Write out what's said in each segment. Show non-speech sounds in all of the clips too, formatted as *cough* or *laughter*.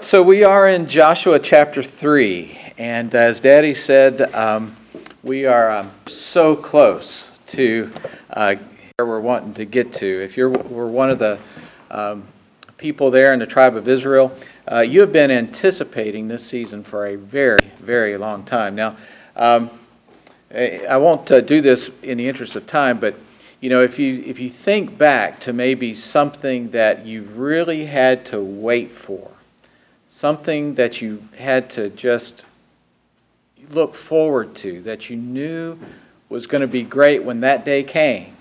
So we are in Joshua chapter 3, and as Daddy said, um, we are um, so close to uh, where we're wanting to get to. If you're we're one of the um, people there in the tribe of Israel, uh, you have been anticipating this season for a very, very long time. Now, um, I won't uh, do this in the interest of time, but you know, if you if you think back to maybe something that you've really had to wait for something that you had to just look forward to, that you knew was going to be great when that day came,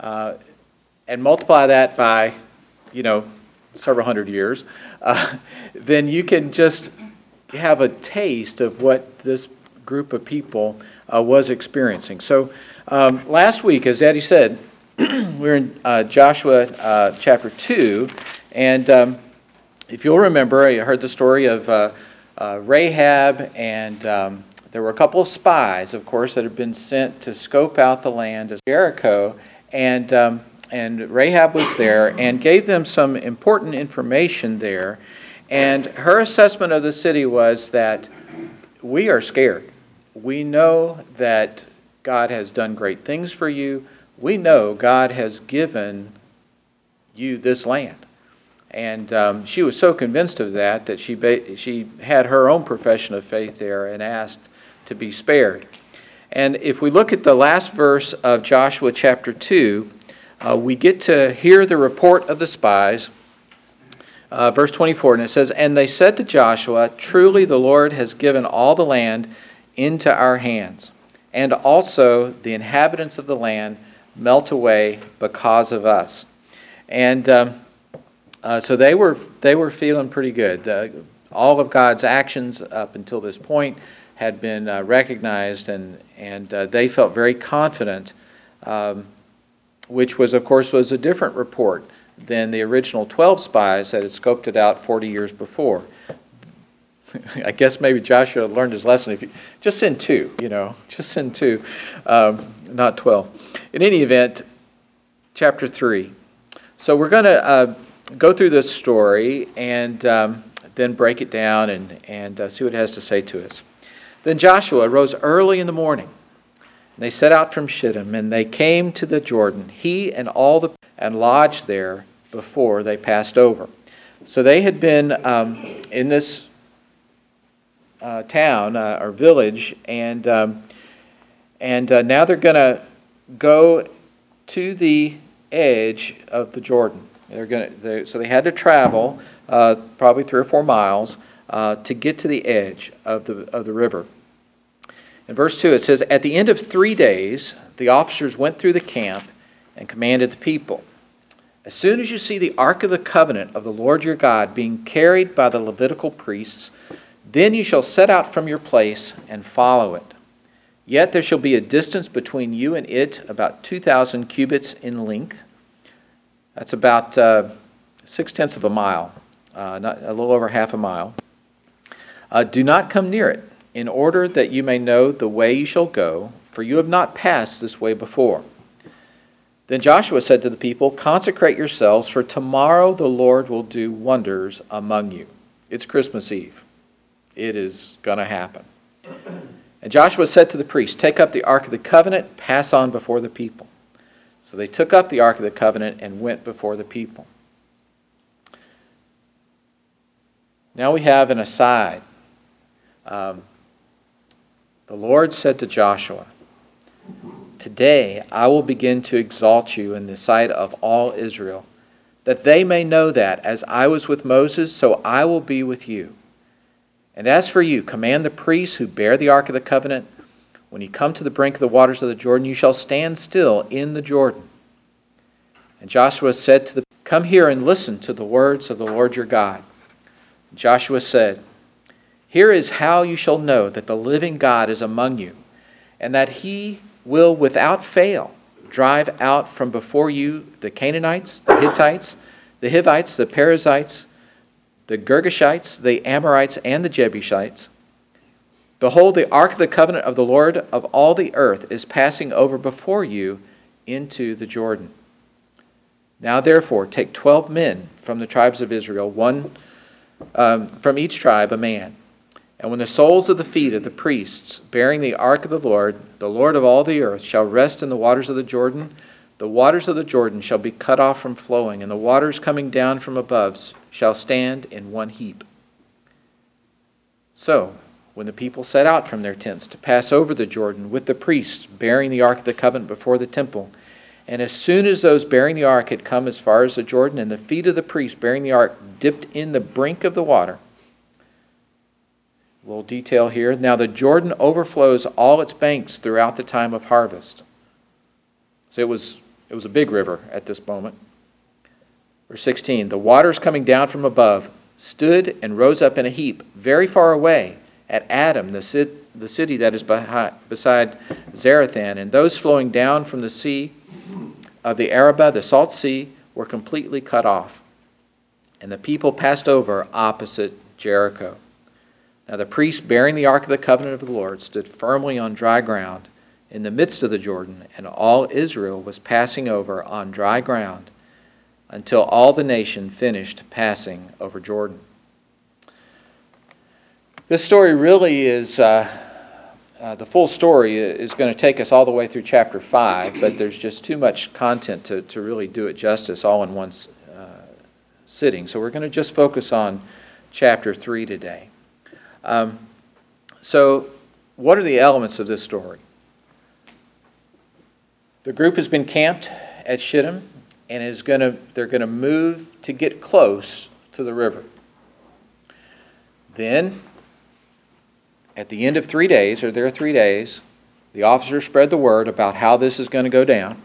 uh, and multiply that by, you know, several hundred years, uh, *laughs* then you can just have a taste of what this group of people uh, was experiencing. So um, last week, as Daddy said, we *clears throat* we're in uh, Joshua uh, chapter 2, and um, if you'll remember, I heard the story of uh, uh, Rahab, and um, there were a couple of spies, of course, that had been sent to scope out the land of Jericho, and um, and Rahab was there and gave them some important information there. And her assessment of the city was that we are scared. We know that God has done great things for you. We know God has given you this land. And um, she was so convinced of that that she, ba- she had her own profession of faith there and asked to be spared. And if we look at the last verse of Joshua chapter 2, uh, we get to hear the report of the spies. Uh, verse 24, and it says, And they said to Joshua, Truly the Lord has given all the land into our hands, and also the inhabitants of the land melt away because of us. And um, uh, so they were they were feeling pretty good. Uh, all of God's actions up until this point had been uh, recognized, and and uh, they felt very confident, um, which was of course was a different report than the original 12 spies that had scoped it out 40 years before. *laughs* I guess maybe Joshua learned his lesson. If you just send two, you know, *laughs* just send two, um, not 12. In any event, chapter three. So we're going to uh, go through this story and um, then break it down and, and uh, see what it has to say to us. Then Joshua rose early in the morning. And they set out from Shittim, and they came to the Jordan, he and all the and lodged there before they passed over. So they had been um, in this uh, town uh, or village, and um, and uh, now they're going to go to the edge of the Jordan. They're going to, so they had to travel uh, probably three or four miles uh, to get to the edge of the, of the river. In verse 2, it says, At the end of three days, the officers went through the camp and commanded the people As soon as you see the Ark of the Covenant of the Lord your God being carried by the Levitical priests, then you shall set out from your place and follow it. Yet there shall be a distance between you and it about 2,000 cubits in length that's about uh, six tenths of a mile, uh, not, a little over half a mile. Uh, do not come near it, in order that you may know the way you shall go, for you have not passed this way before. Then Joshua said to the people, Consecrate yourselves, for tomorrow the Lord will do wonders among you. It's Christmas Eve. It is going to happen. And Joshua said to the priests, Take up the Ark of the Covenant, pass on before the people. So they took up the Ark of the Covenant and went before the people. Now we have an aside. Um, the Lord said to Joshua, Today I will begin to exalt you in the sight of all Israel, that they may know that, as I was with Moses, so I will be with you. And as for you, command the priests who bear the Ark of the Covenant when you come to the brink of the waters of the Jordan, you shall stand still in the Jordan. And Joshua said to the Come here and listen to the words of the Lord your God. Joshua said, Here is how you shall know that the living God is among you, and that he will without fail drive out from before you the Canaanites, the Hittites, the Hivites, the Perizzites, the Girgashites, the Amorites, and the Jebusites Behold, the ark of the covenant of the Lord of all the earth is passing over before you into the Jordan. Now, therefore, take twelve men from the tribes of Israel, one um, from each tribe a man. And when the soles of the feet of the priests bearing the ark of the Lord, the Lord of all the earth, shall rest in the waters of the Jordan, the waters of the Jordan shall be cut off from flowing, and the waters coming down from above shall stand in one heap. So, when the people set out from their tents to pass over the Jordan with the priests bearing the ark of the covenant before the temple, and as soon as those bearing the ark had come as far as the Jordan, and the feet of the priests bearing the ark dipped in the brink of the water, a little detail here. Now the Jordan overflows all its banks throughout the time of harvest. So it was, it was a big river at this moment. Verse 16 The waters coming down from above stood and rose up in a heap very far away at Adam, the, sit, the city that is behind, beside Zarethan, and those flowing down from the sea of the Arabah, the salt sea, were completely cut off. And the people passed over opposite Jericho. Now the priest bearing the ark of the covenant of the Lord stood firmly on dry ground in the midst of the Jordan, and all Israel was passing over on dry ground until all the nation finished passing over Jordan. This story really is, uh, uh, the full story is going to take us all the way through chapter 5, but there's just too much content to, to really do it justice all in one uh, sitting. So we're going to just focus on chapter 3 today. Um, so, what are the elements of this story? The group has been camped at Shittim and is going to they're going to move to get close to the river. Then at the end of 3 days or there are 3 days, the officers spread the word about how this is going to go down.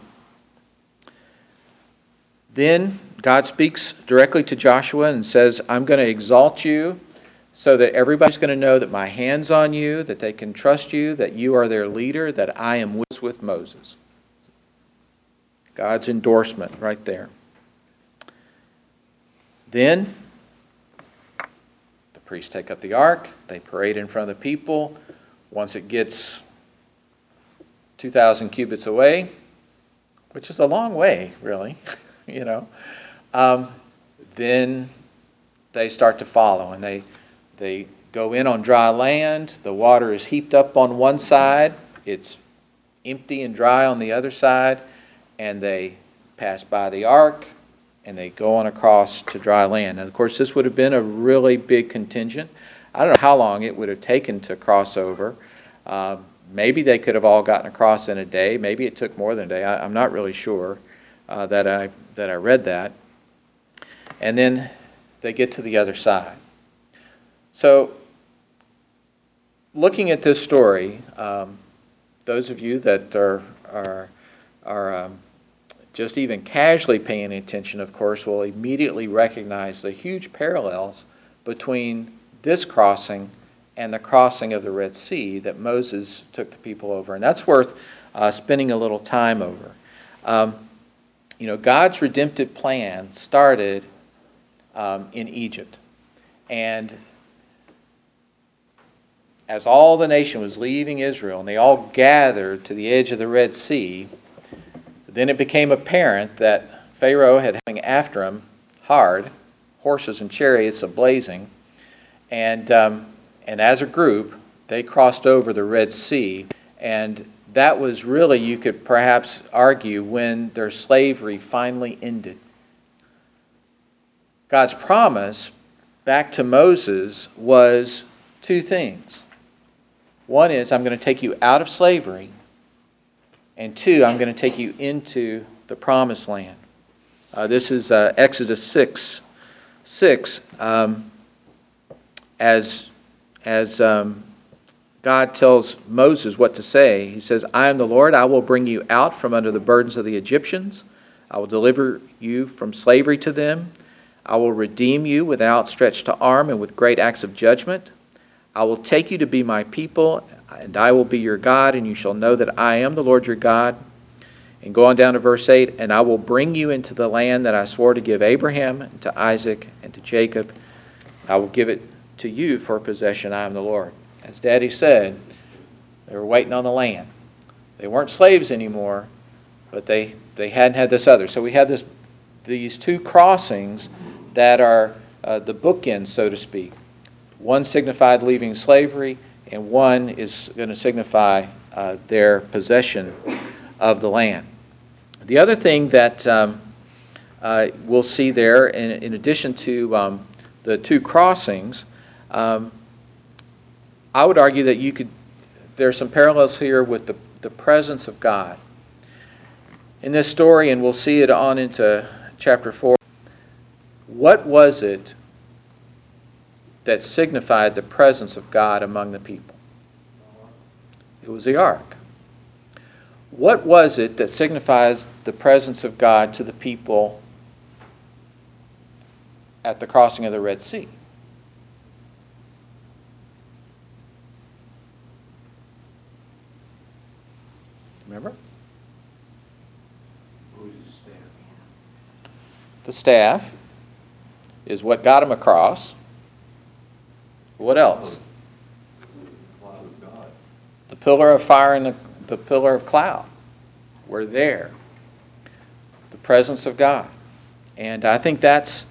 Then God speaks directly to Joshua and says, "I'm going to exalt you so that everybody's going to know that my hand's on you, that they can trust you, that you are their leader, that I am with Moses. God's endorsement right there. Then the priests take up the ark, they parade in front of the people. Once it gets 2,000 cubits away, which is a long way, really, *laughs* you know, um, then they start to follow and they they go in on dry land. The water is heaped up on one side, it's empty and dry on the other side, and they pass by the ark and they go on across to dry land. And of course, this would have been a really big contingent. I don't know how long it would have taken to cross over. Uh, maybe they could have all gotten across in a day. Maybe it took more than a day. I, am not really sure uh, that I that I read that. And then they get to the other side. So, looking at this story, um, those of you that are are are um, just even casually paying attention, of course, will immediately recognize the huge parallels between this crossing and the crossing of the Red Sea that Moses took the people over, and that's worth uh, spending a little time over. Um, you know, God's redemptive plan started um, in Egypt, and as all the nation was leaving Israel and they all gathered to the edge of the Red Sea, then it became apparent that Pharaoh had coming after him hard, horses and chariots ablazing, and um, and as a group they crossed over the Red Sea, and that was really you could perhaps argue when their slavery finally ended. God's promise back to Moses was two things. One is, I'm going to take you out of slavery. And two, I'm going to take you into the promised land. Uh, this is uh, Exodus 6. 6 um, as, as um, God tells Moses what to say, he says, I am the Lord. I will bring you out from under the burdens of the Egyptians. I will deliver you from slavery to them. I will redeem you with outstretched arm and with great acts of judgment. I will take you to be my people, and I will be your God, and you shall know that I am the Lord your God. And go on down to verse 8 And I will bring you into the land that I swore to give Abraham, and to Isaac, and to Jacob. I will give it to you for possession. I am the Lord. As Daddy said, they were waiting on the land. They weren't slaves anymore, but they, they hadn't had this other. So we have this, these two crossings that are uh, the bookend, so to speak. One signified leaving slavery, and one is going to signify uh, their possession of the land. The other thing that um, uh, we'll see there, in, in addition to um, the two crossings, um, I would argue that you could. There are some parallels here with the, the presence of God. In this story, and we'll see it on into chapter 4, what was it that signified the presence of God among the people? It was the ark. What was it that signifies the presence of God to the people at the crossing of the Red Sea? Remember? The staff is what got him across. What else? The pillar of fire and the, the pillar of cloud were there. The presence of God. And I think that's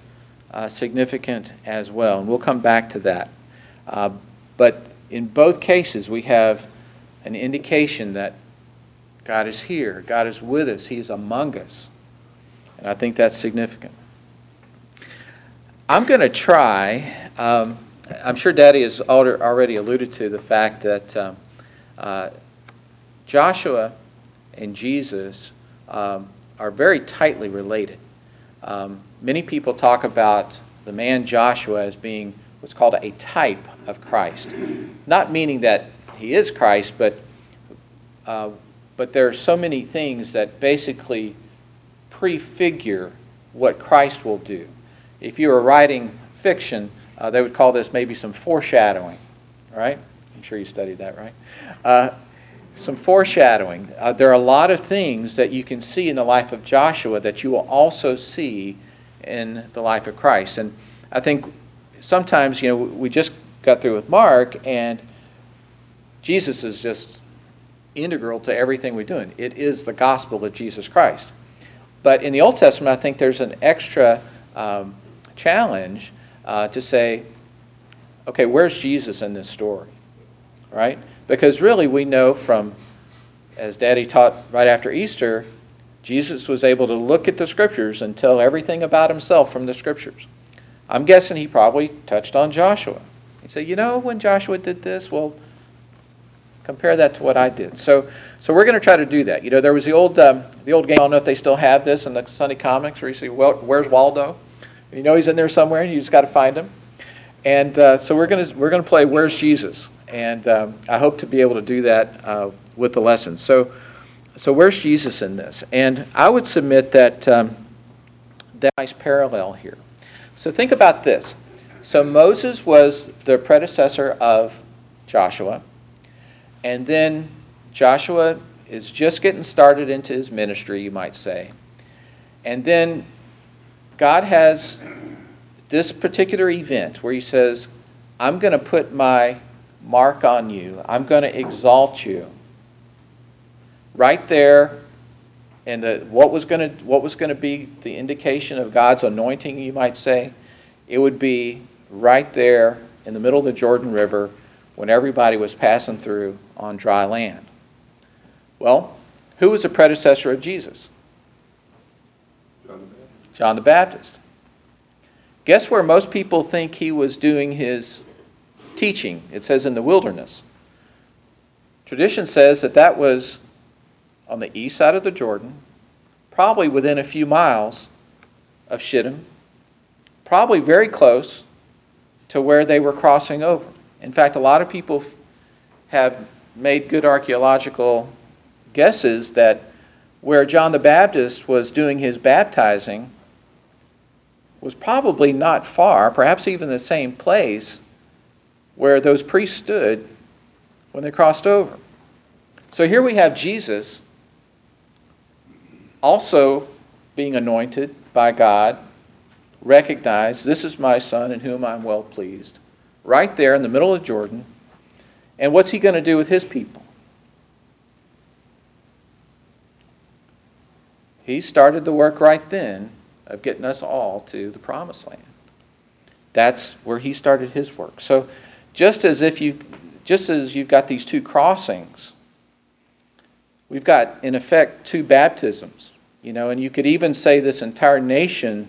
uh, significant as well. And we'll come back to that. Uh, but in both cases, we have an indication that God is here, God is with us, He is among us. And I think that's significant. I'm going to try, um, I'm sure Daddy has already alluded to the fact that um, uh, Joshua and Jesus um, are very tightly related. Um, many people talk about the man Joshua as being what's called a type of Christ. Not meaning that he is Christ, but uh, but there are so many things that basically prefigure what Christ will do. If you were writing fiction, uh, they would call this maybe some foreshadowing, right? I'm sure you studied that, right? Uh, some foreshadowing. Uh, there are a lot of things that you can see in the life of Joshua that you will also see in the life of Christ. And I think sometimes, you know, we just got through with Mark, and Jesus is just integral to everything we're doing. It is the gospel of Jesus Christ. But in the Old Testament, I think there's an extra um, challenge uh, to say, okay, where's Jesus in this story? Right? Because really, we know from, as Daddy taught right after Easter, Jesus was able to look at the scriptures and tell everything about himself from the scriptures. I'm guessing he probably touched on Joshua. He said, you know, when Joshua did this, well, Compare that to what I did. So, so we're going to try to do that. You know, there was the old, um, the old game. I don't know if they still have this in the Sunday comics where you see, well, where's Waldo? You know he's in there somewhere, and you just got to find him. And uh, so we're going to we're going to play Where's Jesus, and um, I hope to be able to do that uh, with the lesson. So, so where's Jesus in this? And I would submit that um, that nice parallel here. So think about this. So Moses was the predecessor of Joshua. And then Joshua is just getting started into his ministry, you might say. And then God has this particular event where he says, I'm going to put my mark on you, I'm going to exalt you. Right there, and the, what was going to what was going to be the indication of God's anointing, you might say, it would be right there in the middle of the Jordan River when everybody was passing through on dry land. Well, who was the predecessor of Jesus? John the Baptist. Guess where most people think he was doing his teaching? It says in the wilderness. Tradition says that that was on the east side of the Jordan, probably within a few miles of Shittim, probably very close to where they were crossing over. In fact, a lot of people have made good archaeological guesses that where John the Baptist was doing his baptizing was probably not far, perhaps even the same place where those priests stood when they crossed over. So here we have Jesus also being anointed by God, recognized, this is my son in whom I'm well pleased right there in the middle of Jordan. And what's he going to do with his people? He started the work right then of getting us all to the promised land. that's where he started his work. So just as if you just as you've got these two crossings, we've got in effect two baptisms, you know, and you could even say this entire nation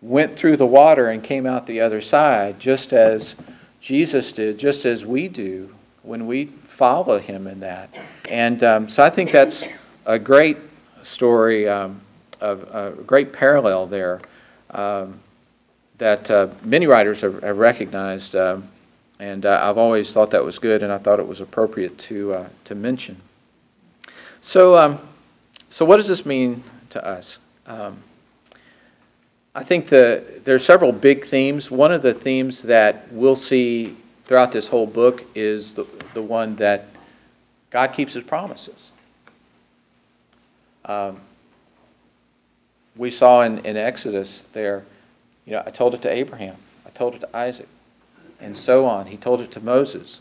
went through the water and came out the other side, just as Jesus did, just as we do when we follow him in that. And um, so I think that's a great story, um, of, a great parallel there um, that uh, many writers have, have recognized. Um, and uh, I've always thought that was good, and I thought it was appropriate to, uh, to mention. So, um, so what does this mean to us? Um, I think the, there are several big themes. One of the themes that we'll see throughout this whole book is the, the one that God keeps his promises. Um, we saw in, in Exodus there, you know, I told it to Abraham, I told it to Isaac, and so on. He told it to Moses.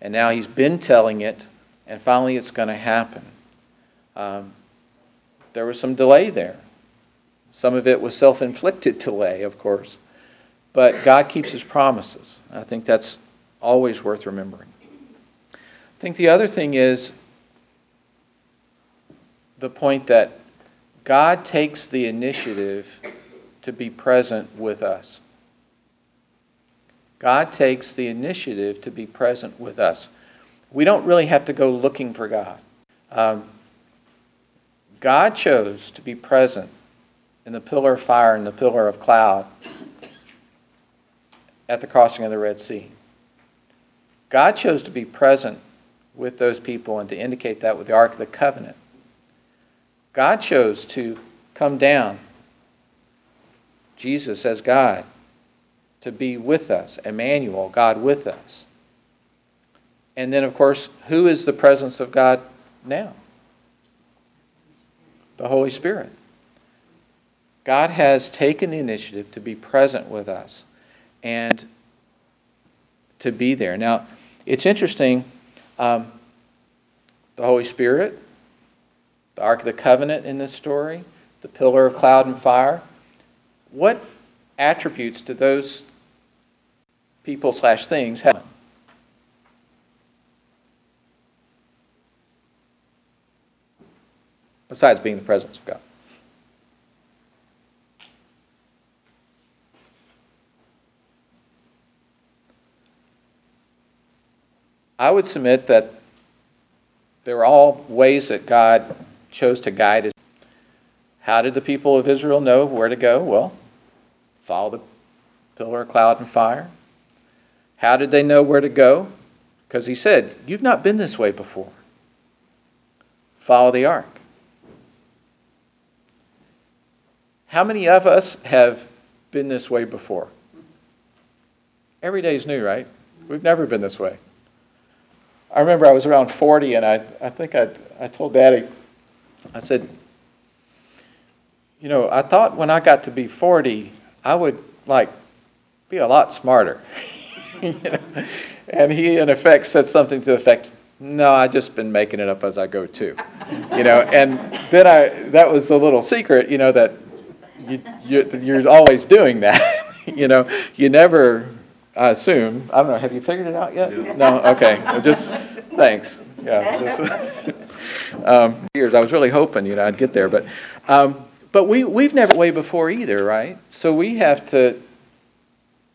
And now he's been telling it, and finally it's going to happen. Um, there was some delay there. Some of it was self inflicted delay, of course. But God keeps his promises. I think that's always worth remembering. I think the other thing is the point that God takes the initiative to be present with us. God takes the initiative to be present with us. We don't really have to go looking for God. Um, God chose to be present in the pillar of fire and the pillar of cloud at the crossing of the Red Sea. God chose to be present with those people and to indicate that with the Ark of the Covenant. God chose to come down, Jesus as God, to be with us, Emmanuel, God with us. And then, of course, who is the presence of God now? The Holy Spirit. God has taken the initiative to be present with us and to be there. Now, it's interesting. Um, the Holy Spirit, the Ark of the Covenant in this story, the pillar of cloud and fire. What attributes do those people slash things have? Besides being the presence of God. I would submit that there are all ways that God chose to guide his. How did the people of Israel know where to go? Well, follow the pillar of cloud and fire. How did they know where to go? Because he said, You've not been this way before. Follow the ark. How many of us have been this way before? Every day is new, right? We've never been this way. I remember I was around 40 and I, I think I, I told Daddy, I said, you know, I thought when I got to be 40, I would like be a lot smarter. *laughs* you know? And he, in effect, said something to the effect, no, I just been making it up as I go too. You know, and then I, that was a little secret, you know, that you, you, you're always doing that. *laughs* you know, you never I assume. I don't know. Have you figured it out yet? Yeah. No. Okay. Just thanks. Yeah. Just *laughs* um, years. I was really hoping you know I'd get there, but um, but we we've never way before either, right? So we have to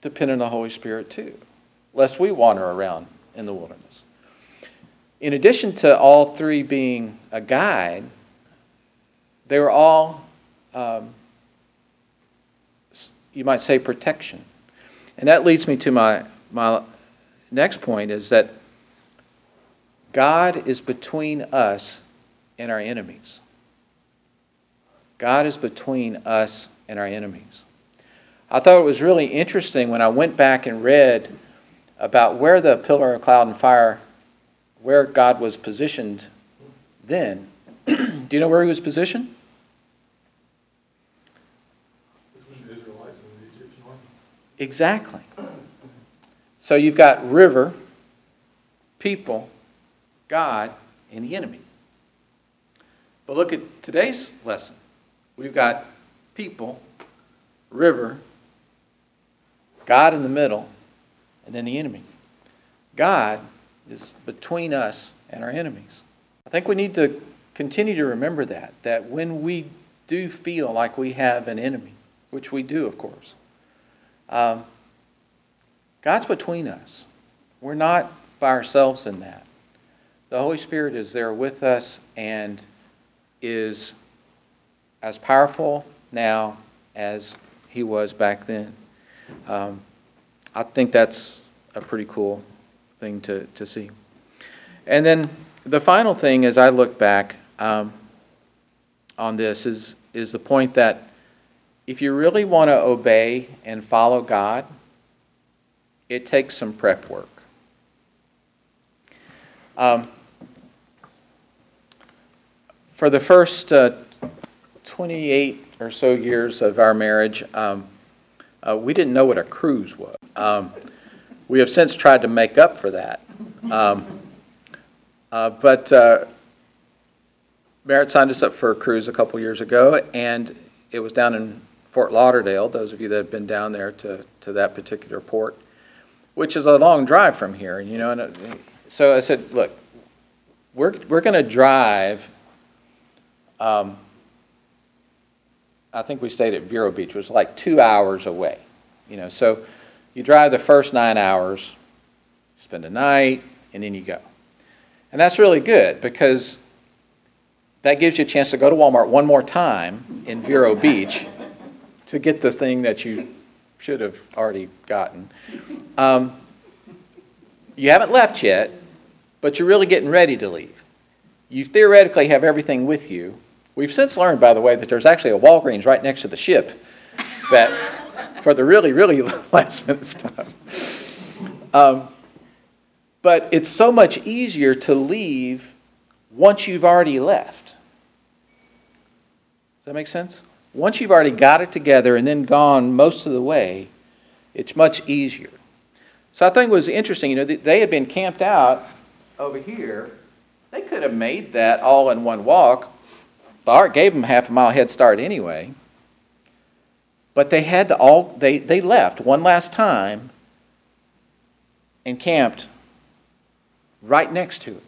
depend on the Holy Spirit too, lest we wander around in the wilderness. In addition to all three being a guide, they were all, um, you might say, protection. And that leads me to my, my next point is that God is between us and our enemies. God is between us and our enemies. I thought it was really interesting when I went back and read about where the pillar of cloud and fire, where God was positioned then. *clears throat* Do you know where he was positioned? Exactly. So you've got river, people, God, and the enemy. But look at today's lesson. We've got people, river, God in the middle, and then the enemy. God is between us and our enemies. I think we need to continue to remember that, that when we do feel like we have an enemy, which we do, of course, um, God's between us. We're not by ourselves in that. The Holy Spirit is there with us and is as powerful now as he was back then. Um, I think that's a pretty cool thing to, to see. And then the final thing as I look back um, on this is, is the point that if you really want to obey and follow God, it takes some prep work. Um, for the first uh, 28 or so years of our marriage, um, uh, we didn't know what a cruise was. Um, we have since tried to make up for that. Um, uh, but uh, Merritt signed us up for a cruise a couple years ago, and it was down in Fort Lauderdale, those of you that have been down there to, to that particular port, which is a long drive from here. You know, and uh, so I said, look, we're, we're going to drive I think we stayed at Vero Beach, it was like two hours away. You know, so you drive the first nine hours, spend a night, and then you go. And that's really good because that gives you a chance to go to Walmart one more time in Vero Beach to get the thing that you should have already gotten. Um, you haven't left yet, but you're really getting ready to leave. You theoretically have everything with you, We've since learned, by the way, that there's actually a Walgreens right next to the ship that *laughs* for the really, really *laughs* last minute stuff. Um, but it's so much easier to leave once you've already left. Does that make sense? Once you've already got it together and then gone most of the way, it's much easier. So I think it was interesting, you know, they had been camped out over here. They could have made that all in one walk, the ark gave them half a mile head start anyway. But they had to all they, they left one last time and camped right next to it.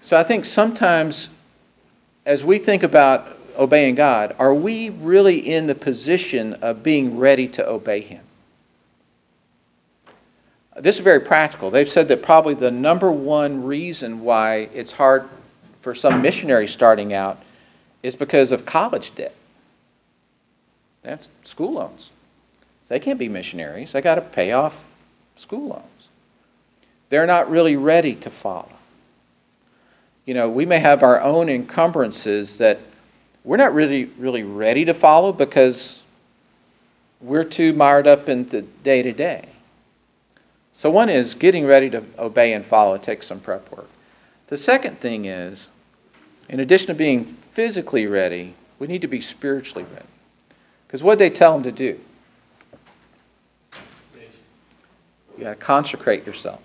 So I think sometimes as we think about obeying God, are we really in the position of being ready to obey Him? This is very practical. They've said that probably the number one reason why it's hard for some missionaries starting out is because of college debt. That's school loans. They can't be missionaries. They got to pay off school loans. They're not really ready to follow. You know, we may have our own encumbrances that we're not really really ready to follow because we're too mired up in the day to day. So one is getting ready to obey and follow takes some prep work. The second thing is, in addition to being physically ready, we need to be spiritually ready. Because what they tell them to do? You got to consecrate yourself.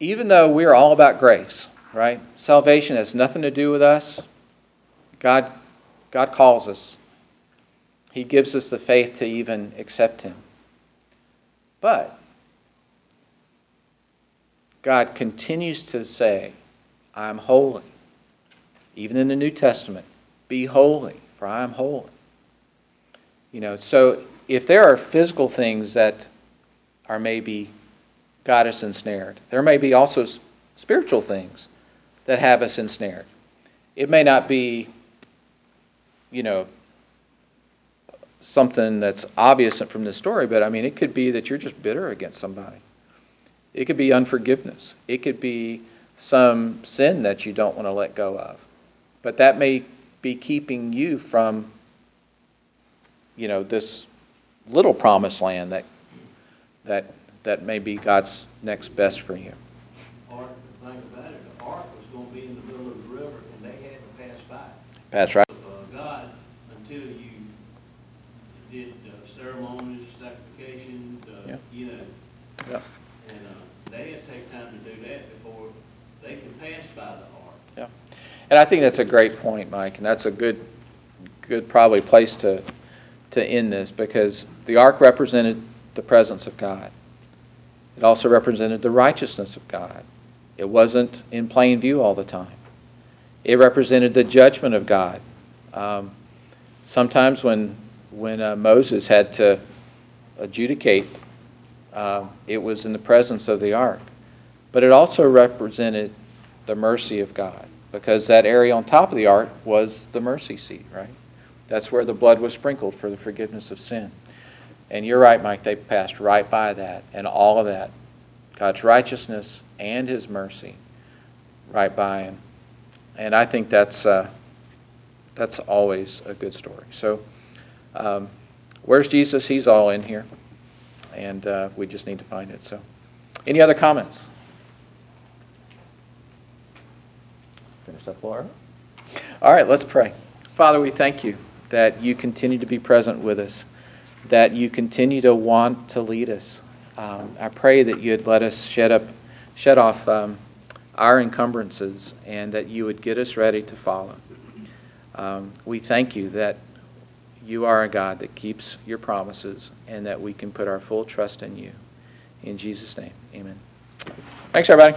Even though we are all about grace, right? Salvation has nothing to do with us. God, God calls us. He gives us the faith to even accept Him. But God continues to say, I am holy. Even in the New Testament, be holy, for I am holy. You know, so if there are physical things that are maybe got us ensnared, there may be also spiritual things that have us ensnared. It may not be, you know, something that's obvious from this story, but I mean, it could be that you're just bitter against somebody. It could be unforgiveness. It could be some sin that you don't want to let go of. But that may be keeping you from, you know, this little promised land that that that may be God's next best for you. Or the thing about it, the ark was gonna be in the middle of the river and they had to pass by. That's right. Uh, God, until you did uh, ceremonies, sacrification, uh, Yeah. you know, Yeah. and, uh, they had to that before they could pass by the ark. Yeah. And I think that's a great point, Mike, and that's a good good probably place to to end this because the ark represented the presence of God. It also represented the righteousness of God. It wasn't in plain view all the time. It represented the judgment of God. Um, sometimes when when uh, Moses had to adjudicate, uh, it was in the presence of the ark. But it also represented the mercy of God because that area on top of the ark was the mercy seat, right? That's where the blood was sprinkled for the forgiveness of sin. And you're right, Mike, they passed right by that and all of that. God's righteousness and his mercy right by him. And I think that's, uh, that's always a good story. So, um, where's Jesus? He's all in here. And uh, we just need to find it. So, any other comments? Finish up, Laura. All right, let's pray. Father, we thank you that you continue to be present with us, that you continue to want to lead us. Um, I pray that you'd let us shed up, shed off um, our encumbrances, and that you would get us ready to follow. Um, we thank you that you are a God that keeps your promises, and that we can put our full trust in you. In Jesus' name, amen. Thanks, everybody.